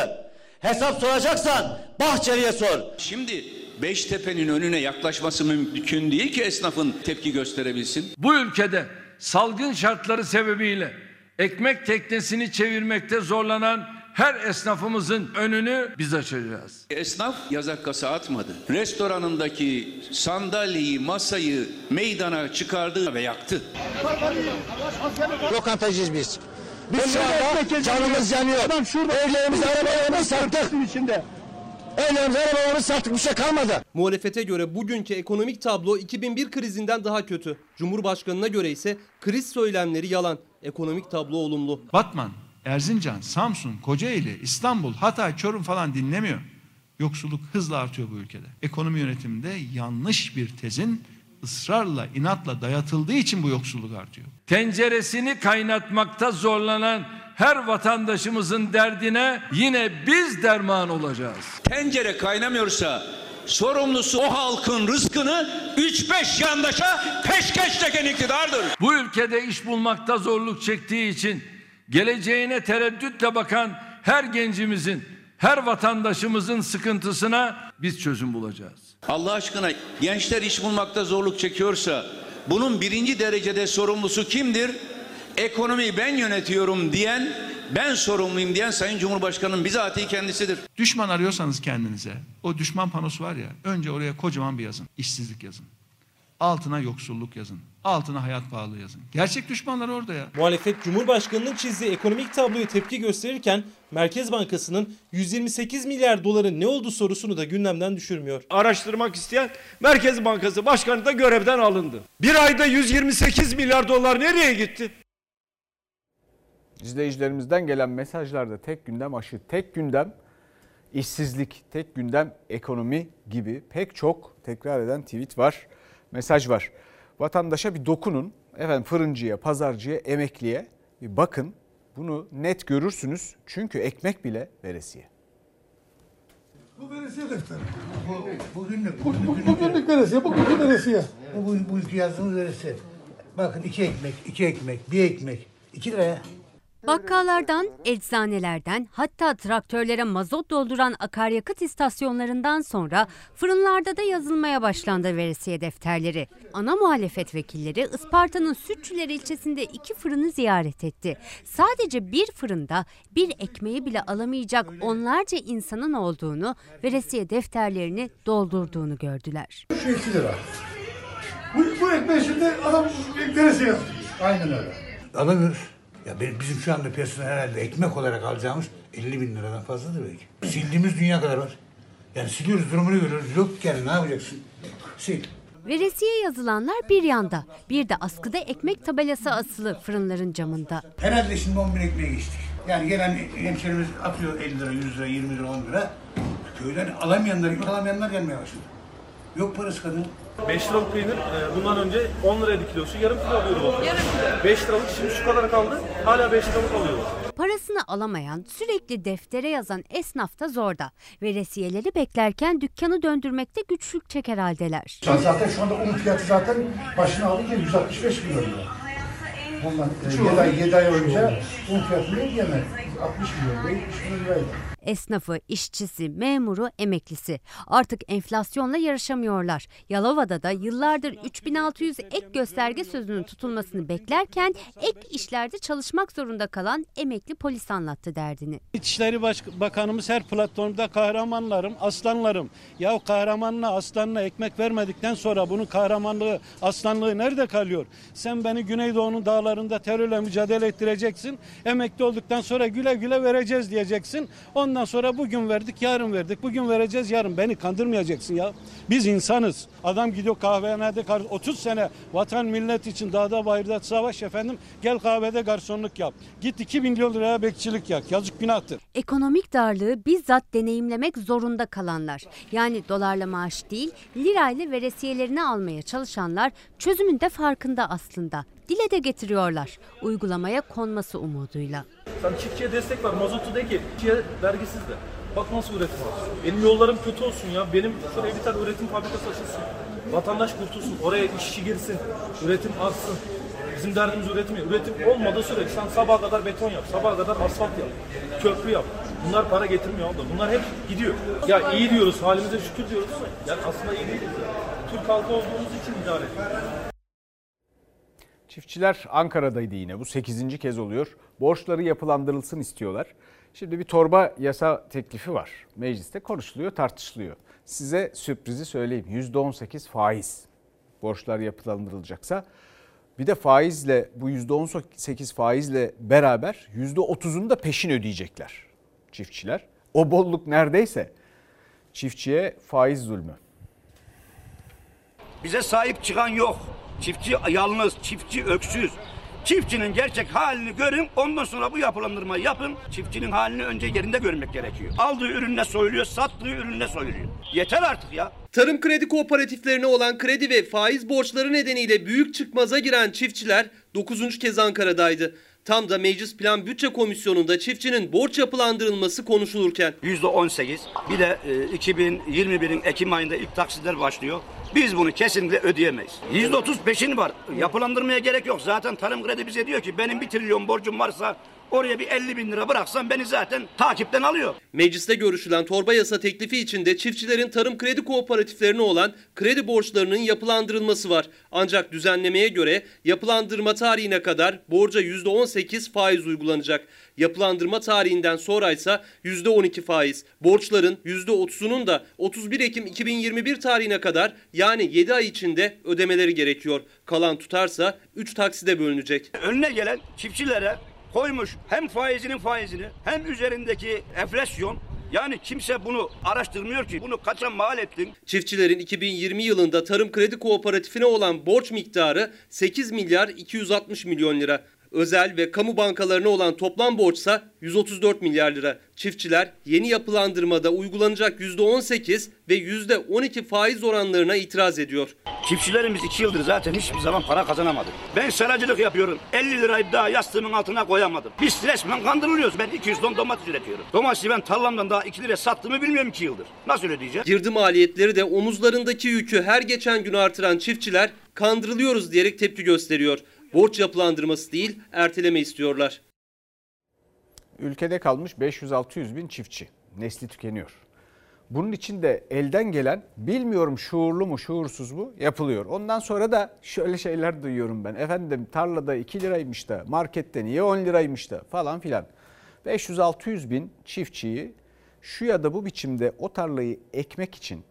Speaker 18: Hesap soracaksan Bahçeli'ye sor.
Speaker 9: Şimdi Beştepe'nin önüne yaklaşması mümkün değil ki esnafın tepki gösterebilsin.
Speaker 13: Bu ülkede salgın şartları sebebiyle ekmek teknesini çevirmekte zorlanan her esnafımızın önünü biz açacağız.
Speaker 9: Esnaf yazak kasa atmadı. Restoranındaki sandalyeyi, masayı meydana çıkardı ve yaktı.
Speaker 18: Lokantacıyız biz. Biz şu anda canımız yanıyor. Evlerimizi arabalarımızı sattık. içinde. Evlerimizi arabalarımızı sattık bir şey kalmadı.
Speaker 17: Muhalefete göre bugünkü ekonomik tablo 2001 krizinden daha kötü. Cumhurbaşkanına göre ise kriz söylemleri yalan, ekonomik tablo olumlu.
Speaker 19: Batman, Erzincan, Samsun, Kocaeli, İstanbul, Hatay, Çorum falan dinlemiyor. Yoksulluk hızla artıyor bu ülkede. Ekonomi yönetiminde yanlış bir tezin ısrarla, inatla dayatıldığı için bu yoksulluk artıyor.
Speaker 13: Tenceresini kaynatmakta zorlanan her vatandaşımızın derdine yine biz derman olacağız.
Speaker 9: Tencere kaynamıyorsa sorumlusu o halkın rızkını 3-5 yandaşa peşkeş çeken iktidardır.
Speaker 13: Bu ülkede iş bulmakta zorluk çektiği için geleceğine tereddütle bakan her gencimizin, her vatandaşımızın sıkıntısına biz çözüm bulacağız.
Speaker 9: Allah aşkına gençler iş bulmakta zorluk çekiyorsa bunun birinci derecede sorumlusu kimdir? Ekonomiyi ben yönetiyorum diyen, ben sorumluyum diyen Sayın Cumhurbaşkanı'nın bizatihi kendisidir.
Speaker 19: Düşman arıyorsanız kendinize, o düşman panosu var ya, önce oraya kocaman bir yazın. İşsizlik yazın. Altına yoksulluk yazın. Altına hayat pahalı yazın. Gerçek düşmanlar orada ya.
Speaker 10: Muhalefet Cumhurbaşkanı'nın çizdiği ekonomik tabloya tepki gösterirken Merkez Bankası'nın 128 milyar doların ne oldu sorusunu da gündemden düşürmüyor.
Speaker 15: Araştırmak isteyen Merkez Bankası Başkanı da görevden alındı. Bir ayda 128 milyar dolar nereye gitti?
Speaker 1: İzleyicilerimizden gelen mesajlarda tek gündem aşı, tek gündem işsizlik, tek gündem ekonomi gibi pek çok tekrar eden tweet var, mesaj var. Vatandaşa bir dokunun, efendim fırıncıya, pazarcıya, emekliye bir bakın. Bunu net görürsünüz çünkü ekmek bile veresiye.
Speaker 22: Bu veresiye defteri. Bu, bugünlük. Bu, bu, bugünlük veresiye, bugünkü veresiye. Bu, bu, bu yazdığımız veresiye. Bakın iki ekmek, iki ekmek, bir ekmek. iki liraya.
Speaker 23: Bakkallardan, eczanelerden hatta traktörlere mazot dolduran akaryakıt istasyonlarından sonra fırınlarda da yazılmaya başlandı veresiye defterleri. Ana muhalefet vekilleri Isparta'nın Sütçüler ilçesinde iki fırını ziyaret etti. Sadece bir fırında bir ekmeği bile alamayacak onlarca insanın olduğunu, veresiye defterlerini doldurduğunu gördüler.
Speaker 22: Şu iki lira. Bu, bu ekmeği şimdi adam veresiye yazıyor. Aynen öyle. Alamıyoruz. Ya bizim şu anda piyasada herhalde ekmek olarak alacağımız 50 bin liradan fazladır belki. Sildiğimiz dünya kadar var. Yani siliyoruz durumunu görüyoruz. Yok yani ne yapacaksın? Sil.
Speaker 23: Veresiye yazılanlar bir yanda, bir de askıda ekmek tabelası asılı fırınların camında.
Speaker 22: Herhalde şimdi 10 bin ekmeğe geçtik. Yani gelen hemşerimiz atıyor 50 lira, 100 lira, 20 lira, 10 lira. Köyden alamayanlar, ekmek alamayanlar gelmeye başladı. Yok parası kadın.
Speaker 10: 5 liralık peynir e, bundan önce 10 liraydı kilosu yarım kilo alıyordu. Yarım kilo. 5 liralık şimdi şu kadar kaldı hala 5 liralık alıyorlar.
Speaker 23: Parasını alamayan, sürekli deftere yazan esnaf da zorda. Veresiyeleri beklerken dükkanı döndürmekte güçlük çeker haldeler.
Speaker 22: Zaten şu anda un fiyatı zaten başına alırken 165 milyon lira. Bundan 7 ay, 7 ay önce un fiyatı neydi yani? 60 milyon lira, 70 milyon liraydı.
Speaker 23: Esnafı, işçisi, memuru, emeklisi. Artık enflasyonla yarışamıyorlar. Yalova'da da yıllardır 3600 ek gösterge sözünün tutulmasını beklerken ek işlerde çalışmak zorunda kalan emekli polis anlattı derdini.
Speaker 24: İçişleri Bakanımız her platformda kahramanlarım, aslanlarım. Ya kahramanla aslanla ekmek vermedikten sonra bunun kahramanlığı, aslanlığı nerede kalıyor? Sen beni Güneydoğu'nun dağlarında terörle mücadele ettireceksin. Emekli olduktan sonra güle güle vereceğiz diyeceksin. Ondan sonra bugün verdik, yarın verdik. Bugün vereceğiz, yarın. Beni kandırmayacaksın ya. Biz insanız. Adam gidiyor kahvehanede kar- 30 sene vatan millet için dağda bayırda savaş efendim. Gel kahvede garsonluk yap. Git 2 milyon liraya bekçilik yak. Yazık günahtır.
Speaker 23: Ekonomik darlığı bizzat deneyimlemek zorunda kalanlar. Yani dolarla maaş değil, lirayla veresiyelerini almaya çalışanlar çözümün de farkında aslında. Dile de getiriyorlar. Uygulamaya konması umuduyla.
Speaker 25: Sen çiftçiye destek ver. Mazotu de ki çiftçiye vergisiz de. Bak nasıl üretim var. Benim yollarım kötü olsun ya. Benim şuraya bir tane üretim fabrikası açılsın. Vatandaş kurtulsun. Oraya işçi girsin. Üretim artsın. Bizim derdimiz üretim. Üretim olmadığı sürece sen sabaha kadar beton yap. Sabaha kadar asfalt yap. Köprü yap. Bunlar para getirmiyor abla. Bunlar hep gidiyor. Ya iyi diyoruz. Halimize şükür diyoruz. Yani aslında iyi değiliz ya. Türk halkı olduğumuz için idare ediyoruz.
Speaker 1: Çiftçiler Ankara'daydı yine. Bu 8. kez oluyor. Borçları yapılandırılsın istiyorlar. Şimdi bir torba yasa teklifi var. Mecliste konuşuluyor, tartışılıyor. Size sürprizi söyleyeyim. %18 faiz. Borçlar yapılandırılacaksa. Bir de faizle bu %18 faizle beraber %30'unu da peşin ödeyecekler çiftçiler. O bolluk neredeyse çiftçiye faiz zulmü.
Speaker 26: Bize sahip çıkan yok. Çiftçi yalnız, çiftçi öksüz. Çiftçinin gerçek halini görün, ondan sonra bu yapılandırmayı yapın. Çiftçinin halini önce yerinde görmek gerekiyor. Aldığı ürünle soyuluyor, sattığı ürünle soyuluyor. Yeter artık ya.
Speaker 17: Tarım kredi kooperatiflerine olan kredi ve faiz borçları nedeniyle büyük çıkmaza giren çiftçiler 9. kez Ankara'daydı. Tam da Meclis Plan Bütçe Komisyonu'nda çiftçinin borç yapılandırılması konuşulurken.
Speaker 26: %18. Bir de e, 2021'in Ekim ayında ilk taksitler başlıyor. Biz bunu kesinlikle ödeyemeyiz. %30 peşin var. Yapılandırmaya gerek yok. Zaten tarım kredi bize diyor ki benim bir trilyon borcum varsa oraya bir 50 bin lira bıraksam beni zaten takipten alıyor.
Speaker 17: Mecliste görüşülen torba yasa teklifi içinde çiftçilerin tarım kredi kooperatiflerine olan kredi borçlarının yapılandırılması var. Ancak düzenlemeye göre yapılandırma tarihine kadar borca %18 faiz uygulanacak. Yapılandırma tarihinden sonra ise %12 faiz. Borçların %30'unun da 31 Ekim 2021 tarihine kadar yani 7 ay içinde ödemeleri gerekiyor. Kalan tutarsa 3 takside bölünecek.
Speaker 26: Önüne gelen çiftçilere koymuş hem faizinin faizini hem üzerindeki enflasyon yani kimse bunu araştırmıyor ki. Bunu kaça mal ettin?
Speaker 17: Çiftçilerin 2020 yılında Tarım Kredi Kooperatifine olan borç miktarı 8 milyar 260 milyon lira. Özel ve kamu bankalarına olan toplam borçsa 134 milyar lira. Çiftçiler yeni yapılandırmada uygulanacak %18 ve %12 faiz oranlarına itiraz ediyor.
Speaker 26: Çiftçilerimiz iki yıldır zaten hiçbir zaman para kazanamadı. Ben seracılık yapıyorum. 50 lirayı daha yastığımın altına koyamadım. Biz resmen kandırılıyoruz. Ben 200 ton domates üretiyorum. Domatesi ben tarlamdan daha 2 liraya sattığımı bilmiyorum 2 yıldır. Nasıl ödeyeceğim?
Speaker 17: Girdi maliyetleri de omuzlarındaki yükü her geçen gün artıran çiftçiler kandırılıyoruz diyerek tepki gösteriyor. Borç yapılandırması değil erteleme istiyorlar.
Speaker 1: Ülkede kalmış 500-600 bin çiftçi. Nesli tükeniyor. Bunun için de elden gelen bilmiyorum şuurlu mu şuursuz mu yapılıyor. Ondan sonra da şöyle şeyler duyuyorum ben. Efendim tarlada 2 liraymış da markette niye 10 liraymış da falan filan. 500-600 bin çiftçiyi şu ya da bu biçimde o tarlayı ekmek için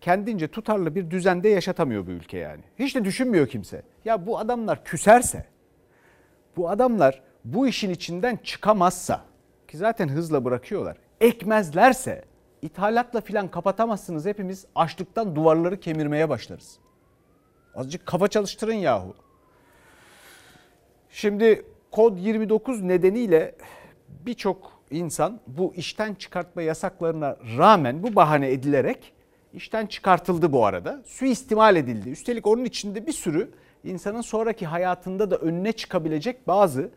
Speaker 1: kendince tutarlı bir düzende yaşatamıyor bu ülke yani. Hiç de düşünmüyor kimse. Ya bu adamlar küserse, bu adamlar bu işin içinden çıkamazsa ki zaten hızla bırakıyorlar. Ekmezlerse ithalatla filan kapatamazsınız hepimiz açlıktan duvarları kemirmeye başlarız. Azıcık kafa çalıştırın yahu. Şimdi kod 29 nedeniyle birçok insan bu işten çıkartma yasaklarına rağmen bu bahane edilerek işten çıkartıldı bu arada. Suistimal edildi. Üstelik onun içinde bir sürü insanın sonraki hayatında da önüne çıkabilecek bazı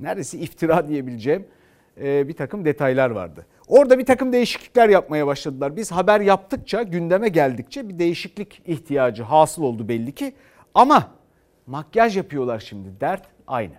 Speaker 1: neredeyse iftira diyebileceğim bir takım detaylar vardı. Orada bir takım değişiklikler yapmaya başladılar. Biz haber yaptıkça, gündeme geldikçe bir değişiklik ihtiyacı hasıl oldu belli ki. Ama makyaj yapıyorlar şimdi. Dert aynı.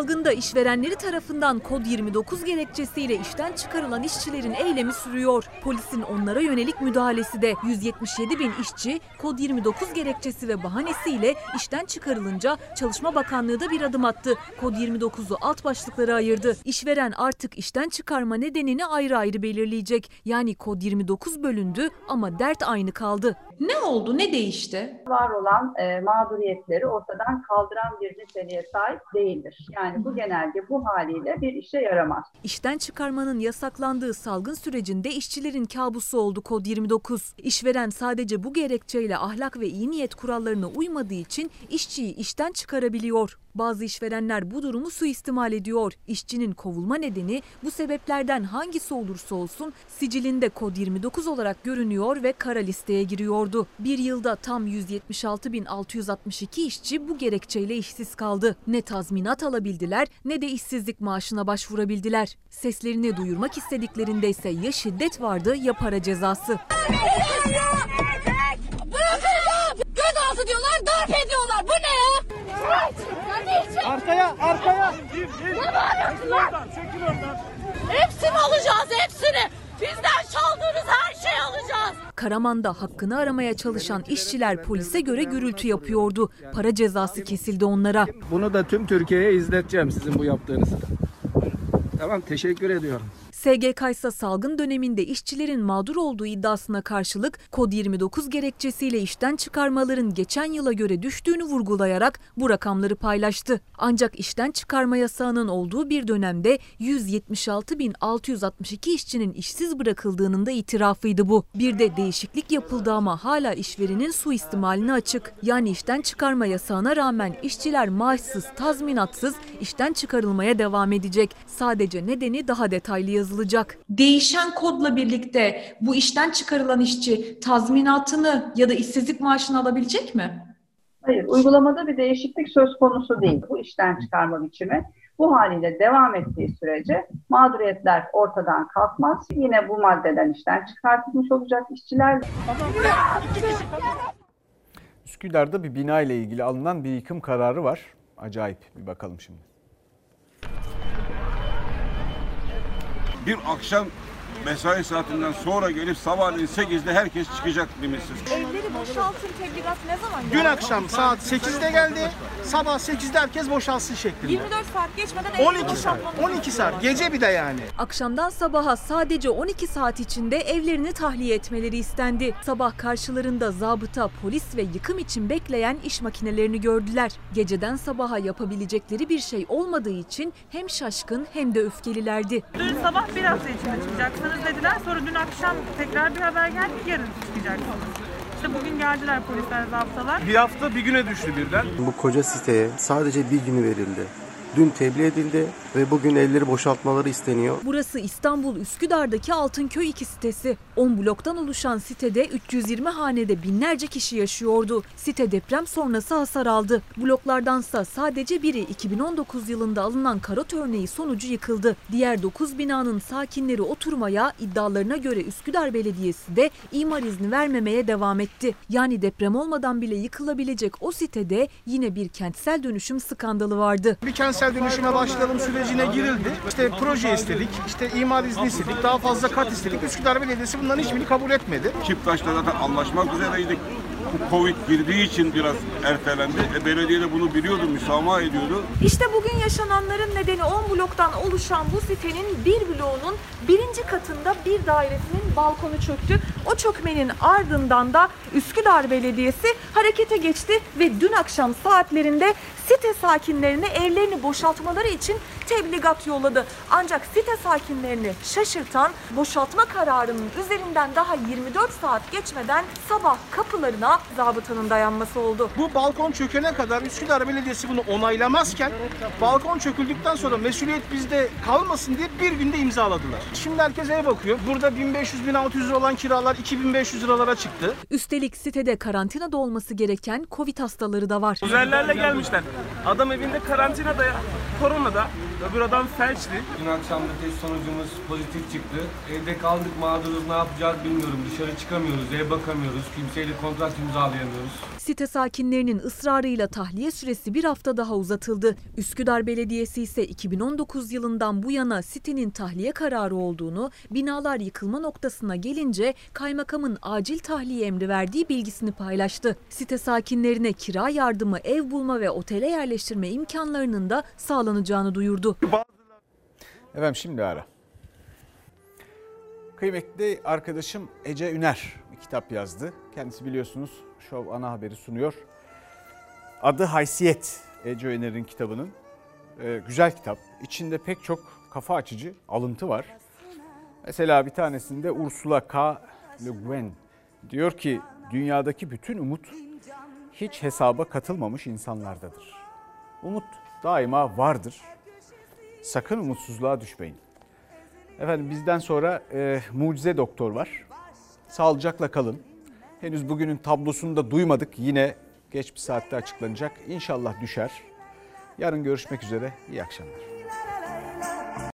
Speaker 27: Salgında işverenleri tarafından kod 29 gerekçesiyle işten çıkarılan işçilerin eylemi sürüyor. Polisin onlara yönelik müdahalesi de 177 bin işçi kod 29 gerekçesi ve bahanesiyle işten çıkarılınca Çalışma Bakanlığı da bir adım attı. Kod 29'u alt başlıklara ayırdı. İşveren artık işten çıkarma nedenini ayrı ayrı belirleyecek. Yani kod 29 bölündü ama dert aynı kaldı.
Speaker 28: Ne oldu? Ne değişti?
Speaker 29: Var olan e, mağduriyetleri ortadan kaldıran bir niteliğe sahip değildir. Yani bu genelge bu haliyle bir işe yaramaz.
Speaker 27: İşten çıkarmanın yasaklandığı salgın sürecinde işçilerin kabusu oldu kod 29. İşveren sadece bu gerekçeyle ahlak ve iyi niyet kurallarına uymadığı için işçiyi işten çıkarabiliyor. Bazı işverenler bu durumu suistimal ediyor. İşçinin kovulma nedeni bu sebeplerden hangisi olursa olsun sicilinde kod 29 olarak görünüyor ve kara listeye giriyordu. Bir yılda tam 176.662 işçi bu gerekçeyle işsiz kaldı. Ne tazminat alabildiler ne de işsizlik maaşına başvurabildiler. Seslerini duyurmak istediklerinde ise ya şiddet vardı ya para cezası.
Speaker 30: Gözaltı diyorlar, darp ediyorlar.
Speaker 31: Arkaya, arkaya.
Speaker 30: Ne bağırıyorsun lan? Hepsini alacağız, hepsini. Bizden çaldığınız her şeyi alacağız.
Speaker 27: Karaman'da hakkını aramaya çalışan işçiler polise göre gürültü yapıyordu. Para cezası kesildi onlara.
Speaker 31: Bunu da tüm Türkiye'ye izleteceğim sizin bu yaptığınızı. Tamam teşekkür ediyorum.
Speaker 27: SGK ise salgın döneminde işçilerin mağdur olduğu iddiasına karşılık kod 29 gerekçesiyle işten çıkarmaların geçen yıla göre düştüğünü vurgulayarak bu rakamları paylaştı. Ancak işten çıkarma yasağının olduğu bir dönemde 176.662 işçinin işsiz bırakıldığının da itirafıydı bu. Bir de değişiklik yapıldı ama hala işverenin suistimaline açık. Yani işten çıkarma yasağına rağmen işçiler maaşsız, tazminatsız işten çıkarılmaya devam edecek. Sadece nedeni daha detaylı yazılacak.
Speaker 28: Değişen kodla birlikte bu işten çıkarılan işçi tazminatını ya da işsizlik maaşını alabilecek mi?
Speaker 29: Hayır, uygulamada bir değişiklik söz konusu değil. Bu işten çıkarma biçimi bu haliyle devam ettiği sürece mağduriyetler ortadan kalkmaz. Yine bu maddeden işten çıkartılmış olacak işçiler.
Speaker 1: Üsküdar'da bir bina ile ilgili alınan bir yıkım kararı var. Acayip bir bakalım şimdi.
Speaker 32: Bir akşam mesai saatinden sonra gelip sabahleyin 8'de herkes çıkacak limitsiz.
Speaker 28: Evleri boşaltın tebligat ne zaman
Speaker 31: Dün akşam saat 8'de geldi. Sabah 8'de herkes boşalsın şeklinde.
Speaker 28: 24 saat geçmeden
Speaker 31: 12 saat. 12 saat. Gece bir de yani.
Speaker 27: Akşamdan sabaha sadece 12 saat içinde evlerini tahliye etmeleri istendi. Sabah karşılarında zabıta, polis ve yıkım için bekleyen iş makinelerini gördüler. Geceden sabaha yapabilecekleri bir şey olmadığı için hem şaşkın hem de öfkelilerdi.
Speaker 33: Dün sabah bir hafta içinde çıkacaksınız dediler. Sonra dün akşam tekrar bir haber geldi ki yarın çıkacaksınız. İşte bugün geldiler polisler, zabıtalar.
Speaker 31: Bir hafta bir güne düştü birden.
Speaker 34: Bu koca siteye sadece bir günü verildi. Dün tebliğ edildi ve bugün evleri boşaltmaları isteniyor.
Speaker 27: Burası İstanbul Üsküdar'daki Altınköy 2 sitesi. 10 bloktan oluşan sitede 320 hanede binlerce kişi yaşıyordu. Site deprem sonrası hasar aldı. Bloklardansa sadece biri 2019 yılında alınan karot örneği sonucu yıkıldı. Diğer 9 binanın sakinleri oturmaya iddialarına göre Üsküdar Belediyesi de imar izni vermemeye devam etti. Yani deprem olmadan bile yıkılabilecek o sitede yine bir kentsel dönüşüm skandalı vardı.
Speaker 31: Bir kentsel dönüşüme başlayalım sürecine girildi. İşte proje istedik, işte imar izni istedik, daha fazla kat istedik. Üsküdar Belediyesi bunların hiçbirini kabul etmedi.
Speaker 32: Çifttaş'ta zaten anlaşmak üzereydik. Bu Covid girdiği için biraz ertelendi. E, belediye de bunu biliyordu, müsamaha ediyordu.
Speaker 28: İşte bugün yaşananların nedeni 10 bloktan oluşan bu sitenin bir bloğunun birinci katında bir dairesinin balkonu çöktü. O çökmenin ardından da Üsküdar Belediyesi harekete geçti ve dün akşam saatlerinde site sakinlerine evlerini boşaltmaları için tebligat yolladı. Ancak site sakinlerini şaşırtan boşaltma kararının üzerinden daha 24 saat geçmeden sabah kapılarına zabıtanın dayanması oldu.
Speaker 31: Bu balkon çökene kadar Üsküdar Belediyesi bunu onaylamazken balkon çöküldükten sonra mesuliyet bizde kalmasın diye bir günde imzaladılar. Şimdi herkes eve bakıyor. Burada 1500-1600 lira olan kiralar 2500 liralara çıktı.
Speaker 27: Üstelik sitede karantinada olması gereken Covid hastaları da var.
Speaker 31: Uzerlerle gelmişler. Adam evinde karantinada ya. Koronada.
Speaker 35: Öbür adam felçli. Dün akşam da test sonucumuz pozitif çıktı. Evde kaldık mağduruz ne yapacağız bilmiyorum. Dışarı çıkamıyoruz, ev bakamıyoruz. Kimseyle kontrat imzalayamıyoruz.
Speaker 27: Site sakinlerinin ısrarıyla tahliye süresi bir hafta daha uzatıldı. Üsküdar Belediyesi ise 2019 yılından bu yana sitenin tahliye kararı olduğunu, binalar yıkılma noktasına gelince kaymakamın acil tahliye emri verdiği bilgisini paylaştı. Site sakinlerine kira yardımı, ev bulma ve otele yerleştirme imkanlarının da sağlanacağını duyurdu.
Speaker 1: Efendim şimdi ara. Kıymetli arkadaşım Ece Üner bir kitap yazdı. Kendisi biliyorsunuz Şov ana haberi sunuyor. Adı Haysiyet Ece Üner'in kitabının. Ee, güzel kitap. İçinde pek çok kafa açıcı alıntı var. Mesela bir tanesinde Ursula K. Le Guin diyor ki dünyadaki bütün umut hiç hesaba katılmamış insanlardadır. Umut daima vardır. Sakın umutsuzluğa düşmeyin. Efendim bizden sonra e, mucize doktor var. Sağlıcakla kalın. Henüz bugünün tablosunu da duymadık. Yine geç bir saatte açıklanacak. İnşallah düşer. Yarın görüşmek üzere. İyi akşamlar.